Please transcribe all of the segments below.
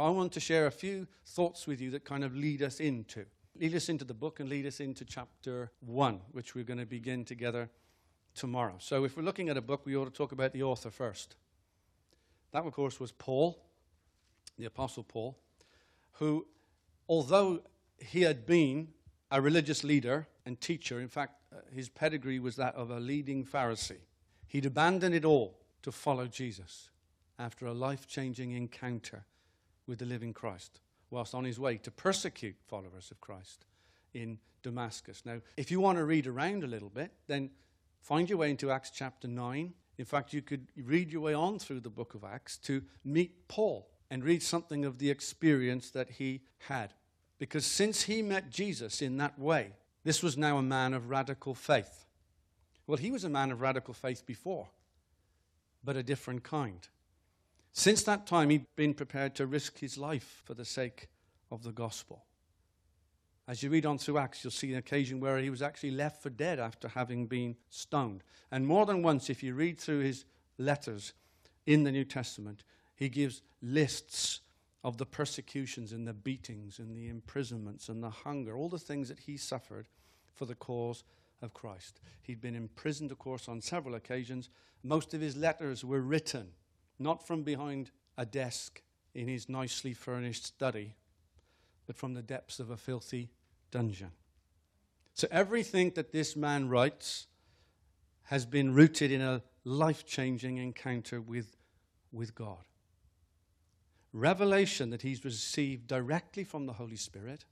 I want to share a few thoughts with you that kind of lead us into. Lead us into the book and lead us into chapter 1, which we're going to begin together tomorrow. So, if we're looking at a book, we ought to talk about the author first. That, of course, was Paul, the Apostle Paul, who, although he had been a religious leader and teacher, in fact, uh, his pedigree was that of a leading Pharisee, he'd abandoned it all to follow Jesus after a life changing encounter with the living Christ, whilst on his way to persecute followers of Christ in Damascus. Now, if you want to read around a little bit, then find your way into Acts chapter 9. In fact, you could read your way on through the book of Acts to meet Paul and read something of the experience that he had. Because since he met Jesus in that way, this was now a man of radical faith. Well, he was a man of radical faith before, but a different kind. Since that time, he'd been prepared to risk his life for the sake of the gospel. As you read on through Acts, you'll see an occasion where he was actually left for dead after having been stoned. And more than once, if you read through his letters in the New Testament, he gives lists of the persecutions and the beatings and the imprisonments and the hunger, all the things that he suffered for the cause of Christ. He'd been imprisoned, of course, on several occasions. Most of his letters were written not from behind a desk in his nicely furnished study, but from the depths of a filthy dungeon. So everything that this man writes has been rooted in a life changing encounter with, with God. Revelation that he's received directly from the Holy Spirit,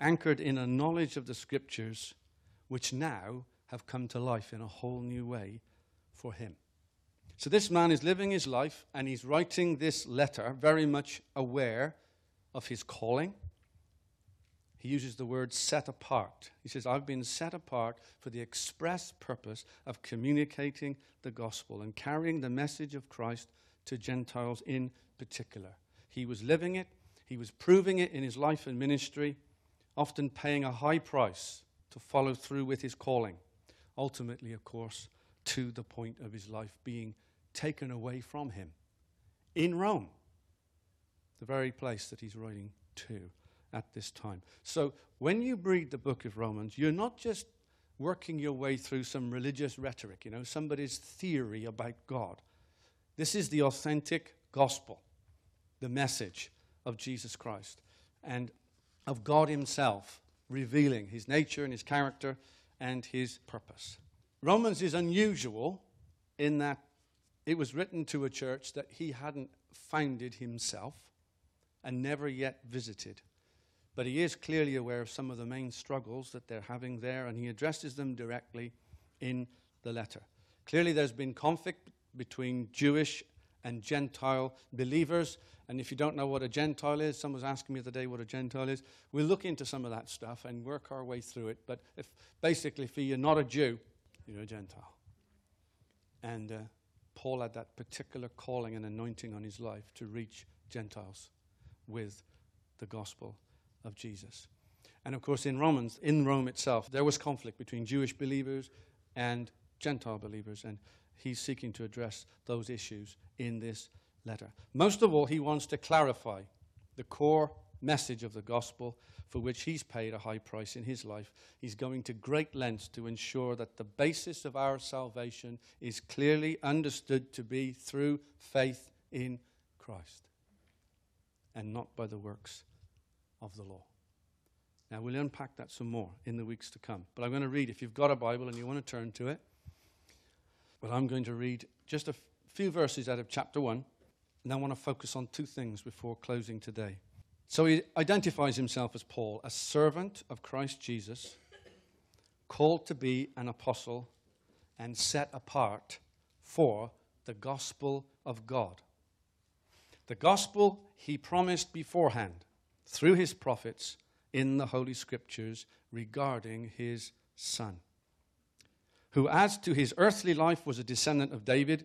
anchored in a knowledge of the scriptures, which now have come to life in a whole new way for him. So this man is living his life and he's writing this letter very much aware of his calling he uses the word set apart. He says, I've been set apart for the express purpose of communicating the gospel and carrying the message of Christ to Gentiles in particular. He was living it, he was proving it in his life and ministry, often paying a high price to follow through with his calling. Ultimately, of course, to the point of his life being taken away from him in Rome, the very place that he's writing to at this time. So when you read the book of Romans, you're not just working your way through some religious rhetoric, you know, somebody's theory about God. This is the authentic gospel, the message of Jesus Christ and of God Himself revealing His nature and His character and His purpose. Romans is unusual in that it was written to a church that He hadn't founded Himself and never yet visited. But he is clearly aware of some of the main struggles that they're having there, and he addresses them directly in the letter. Clearly, there's been conflict between Jewish and Gentile believers. And if you don't know what a Gentile is, someone was asking me the other day what a Gentile is. We'll look into some of that stuff and work our way through it. But if basically, if you're not a Jew, you're a Gentile. And uh, Paul had that particular calling and anointing on his life to reach Gentiles with the gospel of Jesus. And of course, in Romans, in Rome itself, there was conflict between Jewish believers and Gentile believers, and he's seeking to address those issues in this letter. Most of all, he wants to clarify the core message of the gospel for which he's paid a high price in his life. He's going to great lengths to ensure that the basis of our salvation is clearly understood to be through faith in Christ and not by the works of the law. Now, we'll unpack that some more in the weeks to come. But I'm going to read, if you've got a Bible and you want to turn to it, well, I'm going to read just a f- few verses out of chapter 1, and I want to focus on two things before closing today. So he identifies himself as Paul, a servant of Christ Jesus, called to be an apostle and set apart for the gospel of God. The gospel he promised beforehand through his prophets in the Holy Scriptures regarding his son, who, as to his earthly life, was a descendant of David,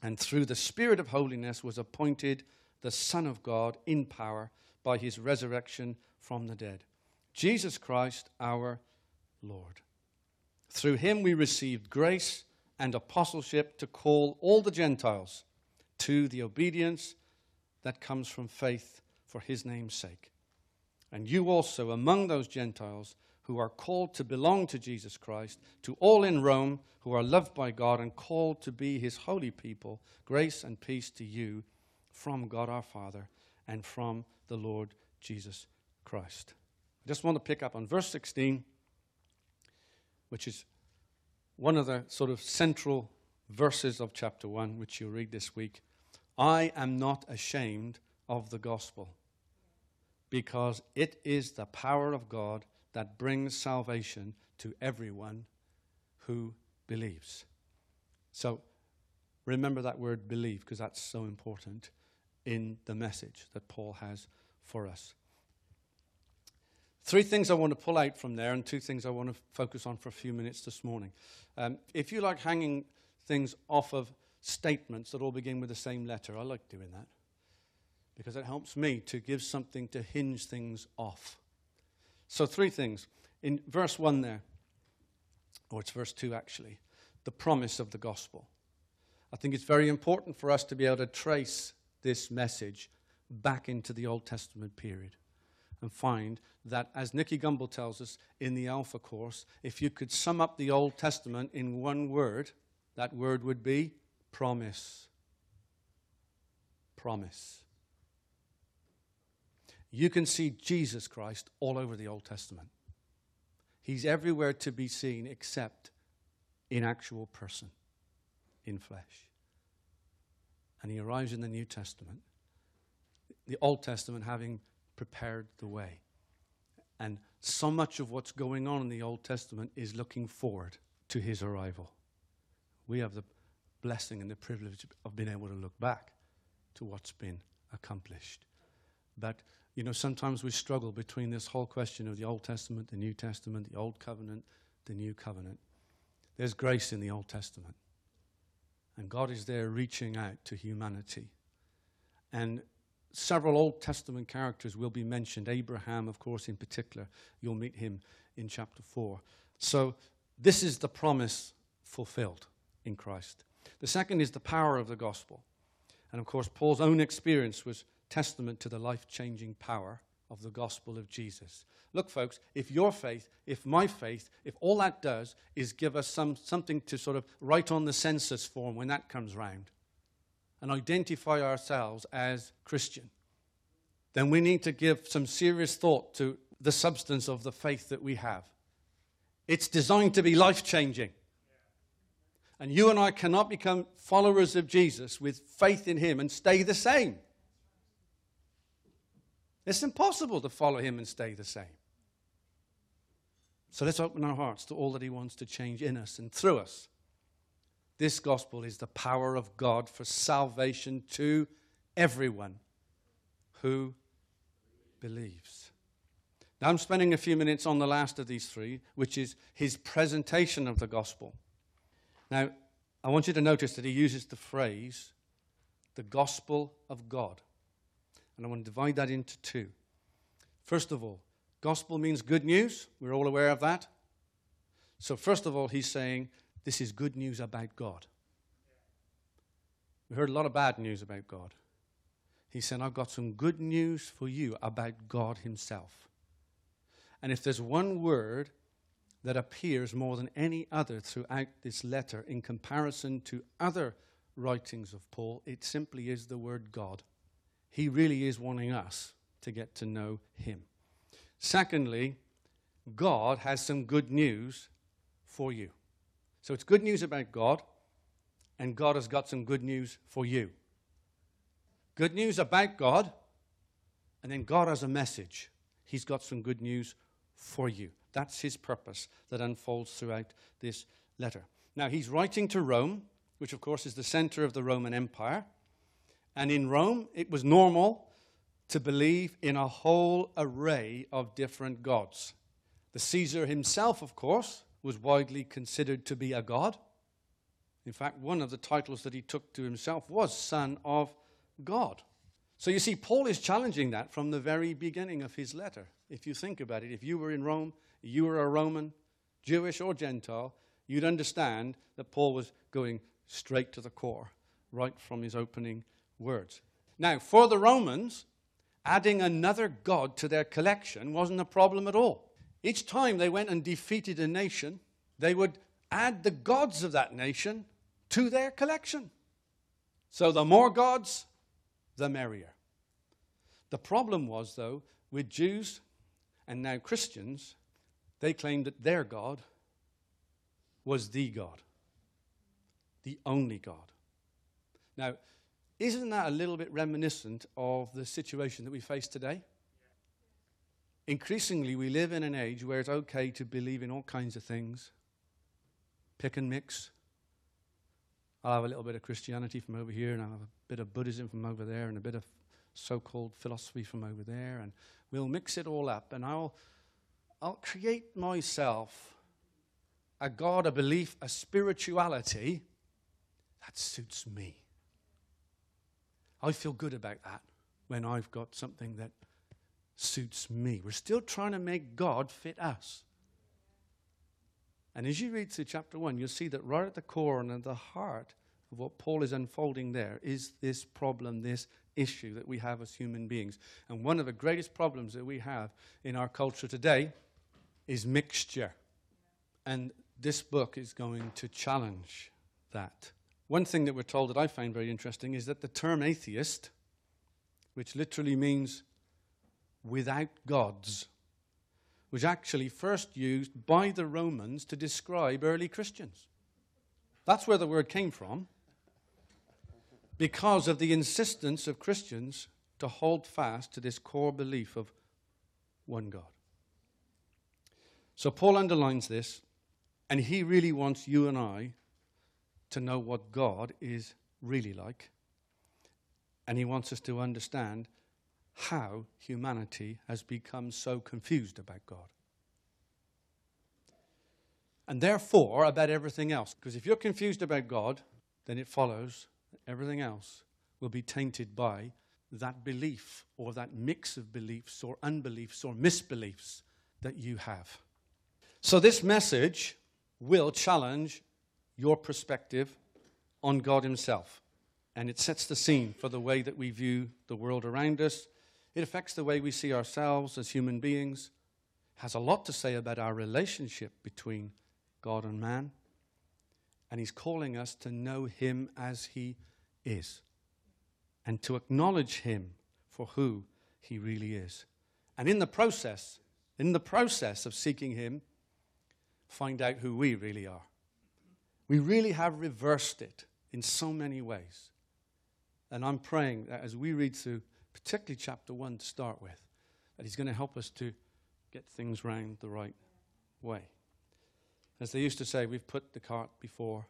and through the Spirit of holiness was appointed the Son of God in power by his resurrection from the dead. Jesus Christ, our Lord. Through him we received grace and apostleship to call all the Gentiles to the obedience that comes from faith for his name's sake. And you also, among those Gentiles who are called to belong to Jesus Christ, to all in Rome who are loved by God and called to be his holy people, grace and peace to you from God our Father and from the Lord Jesus Christ. I just want to pick up on verse 16, which is one of the sort of central verses of chapter 1, which you'll read this week. I am not ashamed of the gospel because it is the power of God that brings salvation to everyone who believes. So remember that word believe because that's so important in the message that Paul has for us. Three things I want to pull out from there, and two things I want to focus on for a few minutes this morning. Um, if you like hanging things off of statements that all begin with the same letter, I like doing that because it helps me to give something to hinge things off. So, three things. In verse 1 there, or it's verse 2 actually, the promise of the gospel. I think it's very important for us to be able to trace this message back into the Old Testament period and find that, as Nicky Gumbel tells us in the Alpha course, if you could sum up the Old Testament in one word, that word would be promise. Promise. You can see Jesus Christ all over the Old Testament. He's everywhere to be seen except in actual person, in flesh. And he arrives in the New Testament, the Old Testament having prepared the way. And so much of what's going on in the Old Testament is looking forward to his arrival. We have the blessing and the privilege of being able to look back to what's been accomplished. But, you know, sometimes we struggle between this whole question of the Old Testament, the New Testament, the Old Covenant, the New Covenant. There's grace in the Old Testament. And God is there reaching out to humanity. And several Old Testament characters will be mentioned. Abraham, of course, in particular. You'll meet him in chapter 4. So, this is the promise fulfilled in Christ. The second is the power of the gospel. And of course, Paul's own experience was testament to the life changing power of the gospel of Jesus. Look, folks, if your faith, if my faith, if all that does is give us some, something to sort of write on the census form when that comes round, and identify ourselves as Christian, then we need to give some serious thought to the substance of the faith that we have. It's designed to be life changing. And you and I cannot become followers of Jesus with faith in Him and stay the same. It's impossible to follow Him and stay the same. So let's open our hearts to all that He wants to change in us and through us. This gospel is the power of God for salvation to everyone who believes. Now, I'm spending a few minutes on the last of these three, which is his presentation of the gospel. Now, I want you to notice that he uses the phrase, the gospel of God. And I want to divide that into two. First of all, gospel means good news. We're all aware of that. So, first of all, he's saying this is good news about God. We heard a lot of bad news about God. He said, I've got some good news for you about God Himself. And if there's one word that appears more than any other throughout this letter in comparison to other writings of Paul, it simply is the word God. He really is wanting us to get to know Him. Secondly, God has some good news for you. So it's good news about God, and God has got some good news for you. Good news about God, and then God has a message. He's got some good news for you. That's his purpose that unfolds throughout this letter. Now, he's writing to Rome, which, of course, is the center of the Roman Empire. And in Rome, it was normal to believe in a whole array of different gods. The Caesar himself, of course, was widely considered to be a god. In fact, one of the titles that he took to himself was Son of God. So you see, Paul is challenging that from the very beginning of his letter. If you think about it, if you were in Rome, you were a Roman, Jewish or Gentile, you'd understand that Paul was going straight to the core, right from his opening words. Now, for the Romans, adding another god to their collection wasn't a problem at all. Each time they went and defeated a nation, they would add the gods of that nation to their collection. So the more gods, the merrier. The problem was, though, with Jews and now Christians, they claimed that their God was the God, the only God. Now, isn't that a little bit reminiscent of the situation that we face today? Increasingly, we live in an age where it's okay to believe in all kinds of things, pick and mix. I'll have a little bit of Christianity from over here, and I'll have a bit of Buddhism from over there, and a bit of so called philosophy from over there, and we'll mix it all up, and I'll, I'll create myself a God, a belief, a spirituality that suits me. I feel good about that when I've got something that suits me. We're still trying to make God fit us. And as you read through chapter 1, you'll see that right at the core and at the heart of what Paul is unfolding there is this problem, this issue that we have as human beings. And one of the greatest problems that we have in our culture today is mixture. And this book is going to challenge that. One thing that we're told that I find very interesting is that the term atheist, which literally means without gods, was actually first used by the Romans to describe early Christians. That's where the word came from, because of the insistence of Christians to hold fast to this core belief of one God. So Paul underlines this, and he really wants you and I to know what God is really like. And he wants us to understand how humanity has become so confused about God. And therefore, about everything else. Because if you're confused about God, then it follows everything else will be tainted by that belief or that mix of beliefs or unbeliefs or misbeliefs that you have. So, this message will challenge your perspective on God Himself. And it sets the scene for the way that we view the world around us. It affects the way we see ourselves as human beings. Has a lot to say about our relationship between God and man. And He's calling us to know Him as He is and to acknowledge Him for who He really is. And in the process, in the process of seeking Him, find out who we really are. We really have reversed it in so many ways. And I'm praying that as we read through, particularly chapter 1 to start with, that He's going to help us to get things round the right way. As they used to say, we've put the cart before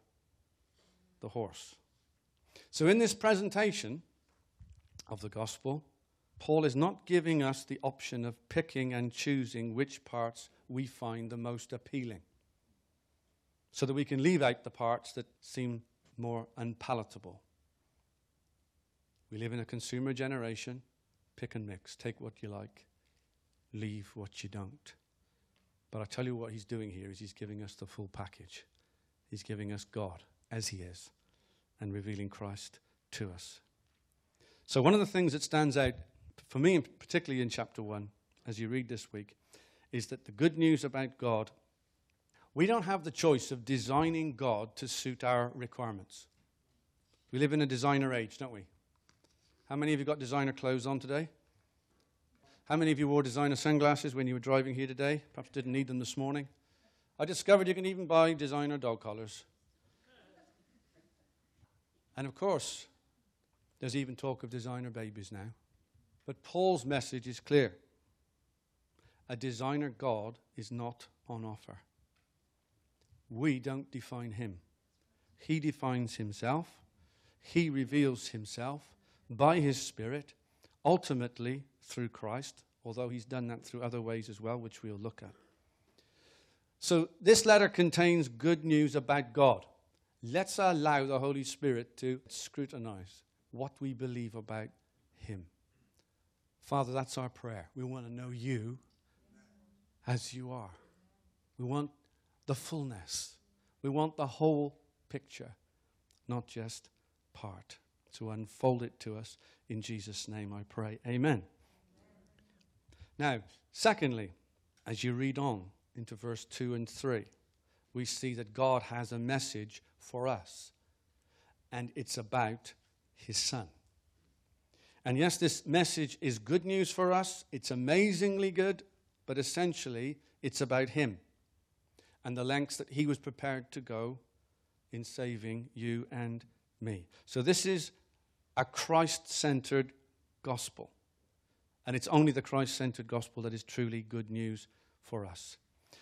the horse. So, in this presentation of the gospel, Paul is not giving us the option of picking and choosing which parts we find the most appealing so that we can leave out the parts that seem more unpalatable. We live in a consumer generation. Pick and mix. Take what you like, leave what you don't. But I tell you what he's doing here is he's giving us the full package. He's giving us God as he is and revealing Christ to us. So, one of the things that stands out for me, particularly in chapter 1, as you read this week, is that the good news about God we don't have the choice of designing God to suit our requirements. We live in a designer age, don't we? How many of you got designer clothes on today? How many of you wore designer sunglasses when you were driving here today? Perhaps didn't need them this morning. I discovered you can even buy designer dog collars. And of course, there's even talk of designer babies now. But Paul's message is clear a designer God is not on offer. We don't define him. He defines himself. He reveals himself by his Spirit, ultimately through Christ, although he's done that through other ways as well, which we'll look at. So, this letter contains good news about God. Let's allow the Holy Spirit to scrutinize what we believe about Him. Father, that's our prayer. We want to know you as you are. We want the fullness. We want the whole picture, not just part. To unfold it to us In Jesus' name I pray. Amen. Now, secondly, as you read on into verse 2 and 3, we see that God has a message for us, and it's about his son. And yes, this message is good news for us. It's amazingly good, but essentially, it's about him and the lengths that he was prepared to go in saving you and me. So, this is a Christ centered gospel. And it's only the Christ centered gospel that is truly good news for us.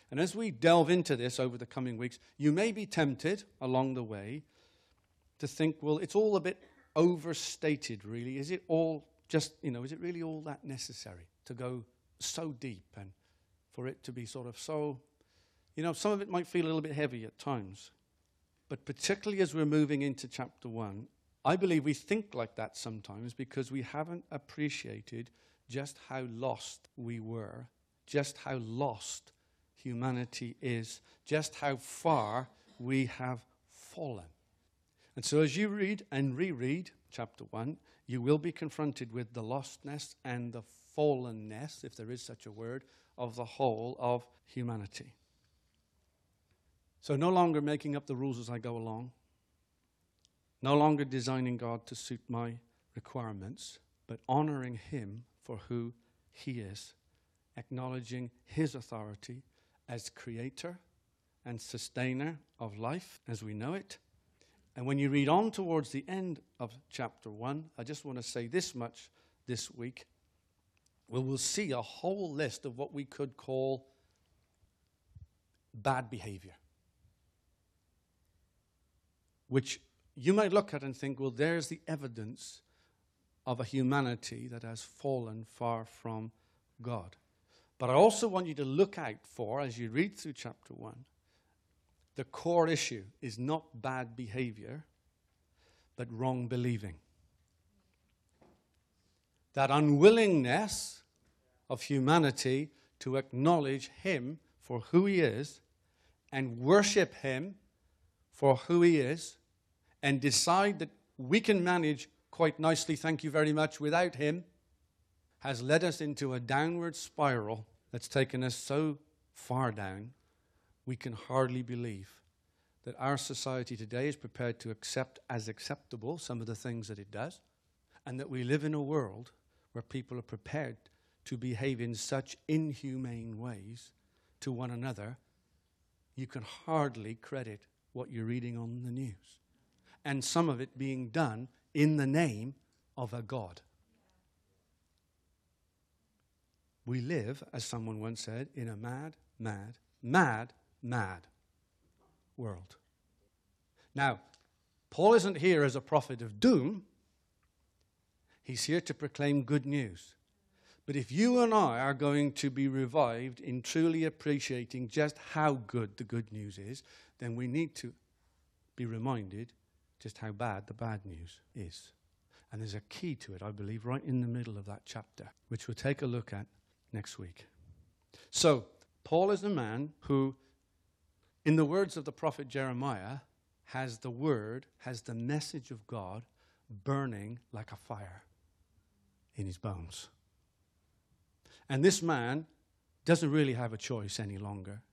And as we delve into this over the coming weeks, you may be tempted along the way to think, well, it's all a bit overstated, really. Is it all just, you know, is it really all that necessary to go so deep and for it to be sort of so, you know, some of it might feel a little bit heavy at times. But particularly as we're moving into chapter one, I believe we think like that sometimes because we haven't appreciated just how lost we were, just how lost humanity is, just how far we have fallen. And so, as you read and reread chapter 1, you will be confronted with the lostness and the fallenness, if there is such a word, of the whole of humanity. So, no longer making up the rules as I go along, no longer designing God to suit my requirements, but honoring Him for who He is, acknowledging His authority as creator and sustainer of life as we know it. And when you read on towards the end of chapter 1, I just want to say this much this week. We will see a whole list of what we could call bad behavior, which you might look at and think, well, there's the evidence of a humanity that has fallen far from God. But I also want you to look out for, as you read through chapter 1, the core issue is not bad behavior, but wrong believing. That unwillingness of humanity to acknowledge Him for who He is and worship Him for who He is and decide that we can manage quite nicely, thank you very much, without Him has led us into a downward spiral that's taken us so far down, we can hardly believe that our society today is prepared to accept as acceptable some of the things that it does, and that we live in a world where people are prepared to behave in such inhumane ways to one another, you can hardly credit what you're reading on the news. And some of it being done in the name of a God. We live, as someone once said, in a mad, mad, mad, mad world. Now, Paul isn't here as a prophet of doom, he's here to proclaim good news. But if you and I are going to be revived in truly appreciating just how good the good news is, then we need to be reminded just how bad the bad news is. And there's a key to it, I believe, right in the middle of that chapter, which we'll take a look at next week. So, Paul is a man who, in the words of the prophet Jeremiah, has the word, has the message of God burning like a fire in his bones. And this man doesn't really have a choice any longer.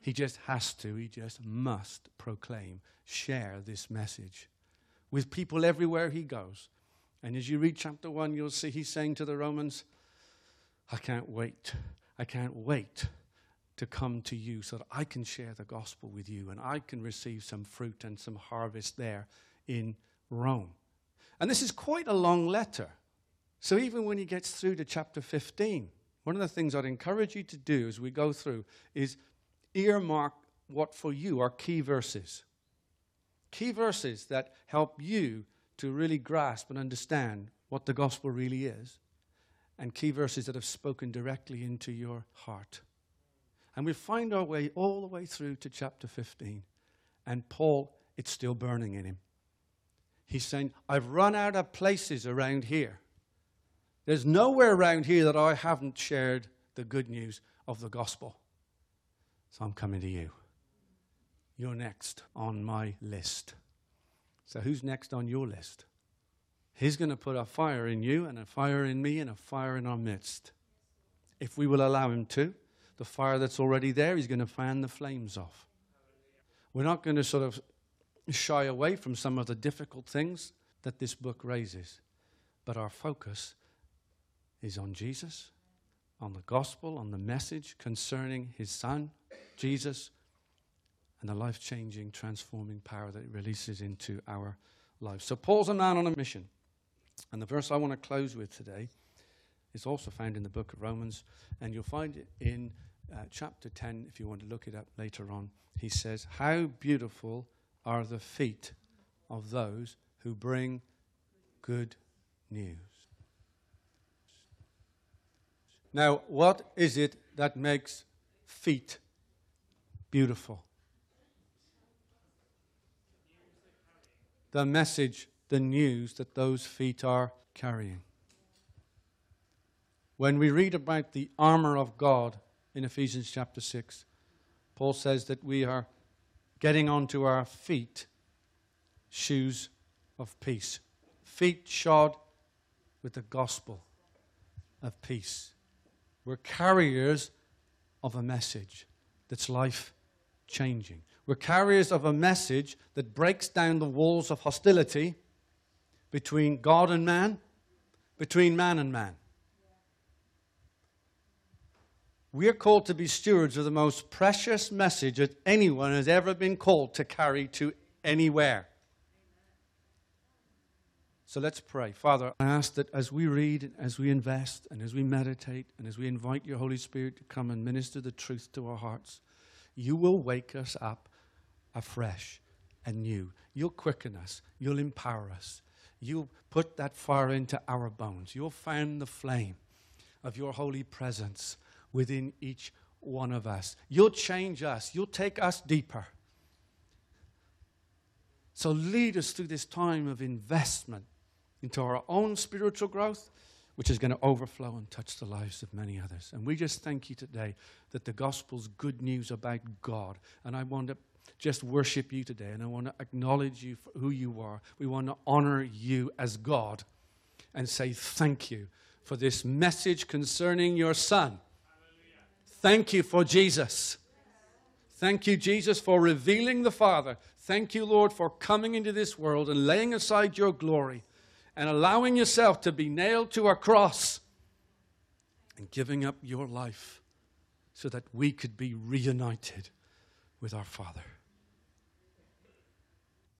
He just has to, he just must proclaim, share this message with people everywhere he goes. And as you read chapter 1, you'll see he's saying to the Romans, I can't wait. I can't wait to come to you so that I can share the gospel with you and I can receive some fruit and some harvest there in Rome. And this is quite a long letter. So even when he gets through to chapter 15, one of the things I'd encourage you to do as we go through is earmark what for you are key verses. Key verses that help you to really grasp and understand what the gospel really is and key verses that have spoken directly into your heart. And we find our way all the way through to chapter 15. And Paul, it's still burning in him. He's saying, I've run out of places around here. There's nowhere around here that I haven't shared the good news of the gospel. So I'm coming to you. You're next on my list. So who's next on your list? He's going to put a fire in you and a fire in me and a fire in our midst. If we will allow Him to, the fire that's already there, He's going to fan the flames off. We're not going to sort of shy away from some of the difficult things that this book raises, but our focus is on Jesus, on the gospel, on the message concerning His Son, Jesus, and the life changing, transforming power that it releases into our lives. So, Paul's a man on a mission. And the verse I want to close with today is also found in the book of Romans, and you'll find it in uh, chapter 10 if you want to look it up later on. He says, How beautiful are the feet of those who bring good news. Now, what is it that makes feet beautiful? The message the news that those feet are carrying. When we read about the armor of God in Ephesians chapter 6, Paul says that we are getting onto our feet shoes of peace, feet shod with the gospel of peace. We're carriers of a message that's life changing. We're carriers of a message that breaks down the walls of hostility between God and man, between man and man. We are called to be stewards of the most precious message that anyone has ever been called to carry to anywhere. So let's pray. Father, I ask that as we read, as we invest, and as we meditate, and as we invite your Holy Spirit to come and minister the truth to our hearts, you will wake us up afresh and new. You'll quicken us, you'll empower us, you'll put that fire into our bones. You'll fan the flame of your holy presence within each one of us. You'll change us. You'll take us deeper. So lead us through this time of investment into our own spiritual growth, which is going to overflow and touch the lives of many others. And we just thank you today that the gospel's good news about God. And I want to just worship you today, and I want to acknowledge you for who you are. We want to honor you as God and say thank you for this message concerning your Son. Thank you for Jesus. Thank you, Jesus, for revealing the Father. Thank you, Lord, for coming into this world and laying aside your glory and allowing yourself to be nailed to a cross and giving up your life so that we could be reunited with our Father.